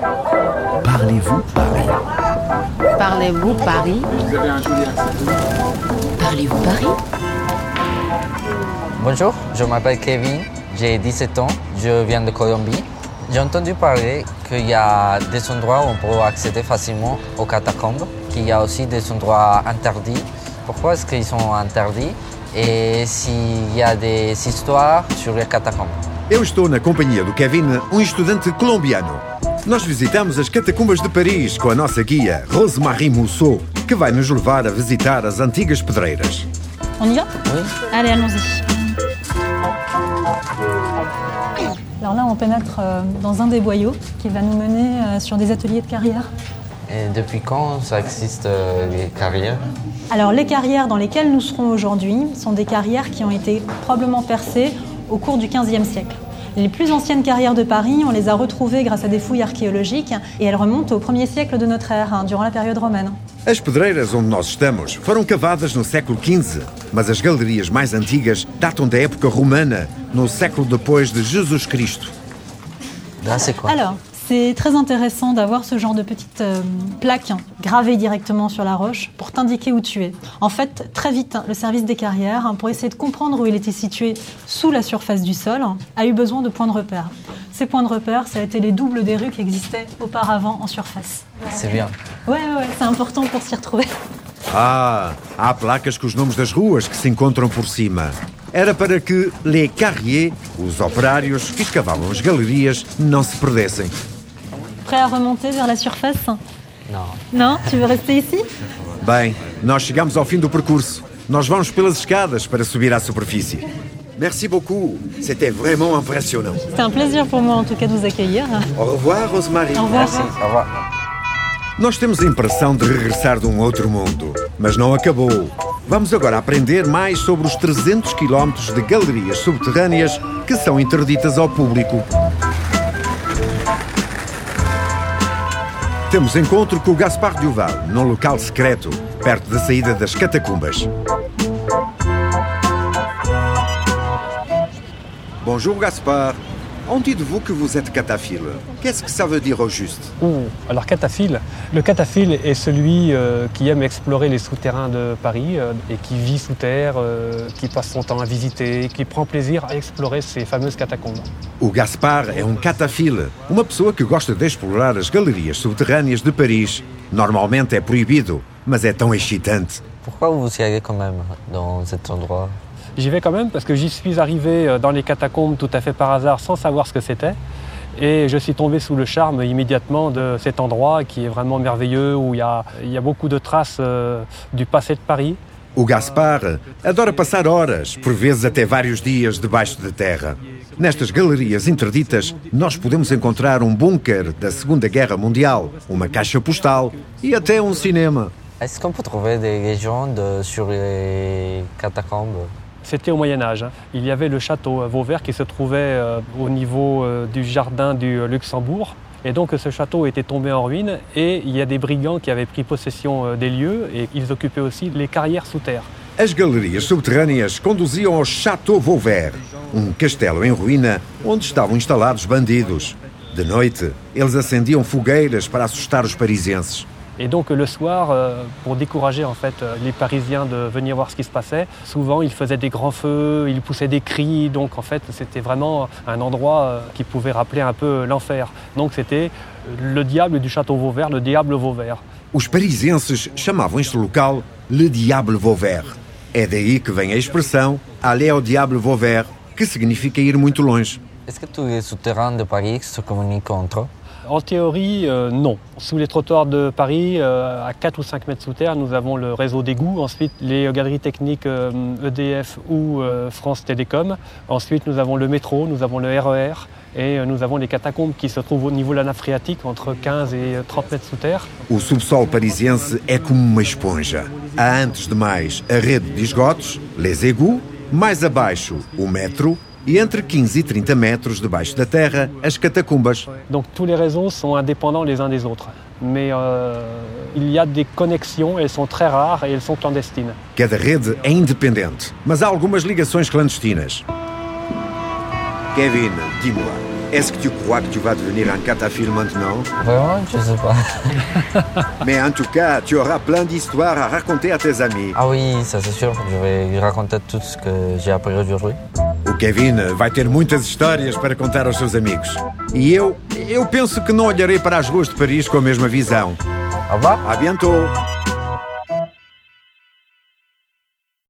Parlez-vous Paris? Parlez-vous Paris? Vous avez un joli accent. Parlez-vous Paris? Bonjour, je m'appelle Kevin, j'ai 17 ans, je viens de Colombie. J'ai entendu parler qu'il y a des endroits où on peut accéder facilement aux catacombes, qu'il y a aussi des endroits interdits. Pourquoi est-ce qu'ils sont interdits Et s'il y a des histoires sur les catacombes? Eu estou na companhia do Kevin, um estudante colombiano. Nós visitamos as catacumbas de Paris com a nossa guia, Rosemarie Mousseau, que vai nos levar a visitar as antigas pedreiras. On y va? Oui. Allez, allons-y. Alors là, on pénètre euh, dans un des boyaux qui va nous mener euh, sur des ateliers de carrière. Et depuis quand ça existe euh, les carrières? Alors les carrières dans lesquelles nous serons aujourd'hui sont des carrières qui ont été probablement percées au cours du XVe siècle. Les plus anciennes carrières de Paris, on les a retrouvées grâce à des fouilles archéologiques et elles remontent au 1er siècle de notre ère, durant la période romaine. As pedreiras onde nós estamos foram cavadas no século XV, mas as galerias mais antigas datam da época romana, no século depois de Jesus Cristo. Là, c'est quoi Alors, c'est très intéressant d'avoir ce genre de petite euh, plaque gravée directement sur la roche pour t'indiquer où tu es. En fait, très vite, le service des carrières, hein, pour essayer de comprendre où il était situé sous la surface du sol, a eu besoin de points de repère. Ces points de repère, ça a été les doubles des rues qui existaient auparavant en surface. C'est bien. Ouais, ouais, ouais, c'est important pour s'y retrouver. Ah, há placas com os nomes das ruas que se encontram por cima. Era para que les carriers, os operários que escavavam as galerias, não se perdessem. Prêt à remonter vers la surface Non. Non Tu veux rester ici Bem, nós chegamos ao fim do percurso. Nós vamos pelas escadas para subir à superfície. Merci beaucoup. C'était vraiment impressionnant. C'était un plaisir pour moi en tout cas de vous accueillir. Au revoir, Rosemary. Au revoir. Merci, au revoir. Nós temos a impressão de regressar de um outro mundo, mas não acabou. Vamos agora aprender mais sobre os 300 quilómetros de galerias subterrâneas que são interditas ao público. Temos encontro com o Gaspar Duval, num local secreto, perto da saída das catacumbas. Bonjour Gaspard. On dit de vous que vous êtes cataphile. Qu'est-ce que ça veut dire au juste? Ouh, alors cataphile. Le cataphile est celui euh, qui aime explorer les souterrains de Paris euh, et qui vit sous terre, euh, qui passe son temps à visiter, qui prend plaisir à explorer ces fameuses catacombes. O Gaspar é um catafile, uma pessoa que gosta de explorar as galerias subterrâneas de Paris. Normalmente é proibido, mas é tão excitante. Pourquoi vous y allez quand même dans cet endroit? J'y vais quand même parce que j'y suis arrivé euh, dans les catacombes tout à fait par hasard sans savoir ce que c'était. Et je suis tombé sous le charme immédiatement de cet endroit qui est vraiment merveilleux, où il y a, il y a beaucoup de traces euh, du passé de Paris. O Gaspar adora passar horas, por vezes até vários dias, debaixo da terra. Nestas galerias interditas, nós podemos encontrar um bunker da Segunda Guerra Mundial, uma caixa postal e até um cinema. Est-ce qu'on peut trouver des légendes sur les catacombes? C'était au Moyen Âge. Il y avait le château euh, Vauvert qui se trouvait euh, au niveau euh, du jardin du Luxembourg. Et donc ce château était tombé en ruine et il y a des brigands qui avaient pris possession des lieux et ils occupaient aussi les carrières sous terre. As galerias subterrâneas conduziam ao Château Vauvert, um castelo em ruína onde estavam instalados bandidos. De noite, eles acendiam fogueiras para assustar os parisienses. Et donc le soir, euh, pour décourager en fait euh, les Parisiens de venir voir ce qui se passait, souvent ils faisaient des grands feux, ils poussaient des cris. Donc en fait c'était vraiment un endroit euh, qui pouvait rappeler un peu l'enfer. Donc c'était le diable du château Vauvert, le diable Vauvert. Os parisienses chamavam este local Le Diable Vauvert. É daí que vem a expressão Aller au Diable Vauvert, que significa ir muito longe. Est-ce que tous les souterrains de Paris se communiquent entre eux En théorie, euh, non. Sous les trottoirs de Paris, euh, à 4 ou 5 mètres sous terre, nous avons le réseau d'égouts. Ensuite, les galeries techniques euh, EDF ou France Télécom. Ensuite, nous avons le métro, nous avons le RER et euh, nous avons les catacombes qui se trouvent au niveau de la nappe phréatique, entre 15 et 30 mètres sous terre. O subsolo parisiense é como uma esponja. Há antes de mais a rede de esgotos, les égouts, mais abaixo o metro e entre 15 e 30 metros debaixo da terra as catacumbas. Donc tous les réseaux sont indépendants les uns des autres. Mais euh, il y a des connexions, elles sont très rares et elles sont clandestines. Cada rede é independente, mas há algumas ligações clandestinas. Kevin, dis-moi, Est-ce que tu crois que tu vas devenir un cataphile maintenant Vraiment, je sais pas. Mais en tout cas, tu auras plein d'histoires à raconter à tes amis. Ah oui, ça c'est sûr. Je vais raconter tout ce que j'ai appris aujourd'hui. Kevin vai ter muitas histórias para contar aos seus amigos. E eu, eu penso que não olharei para as ruas de Paris com a mesma visão. Au revoir. À bientôt!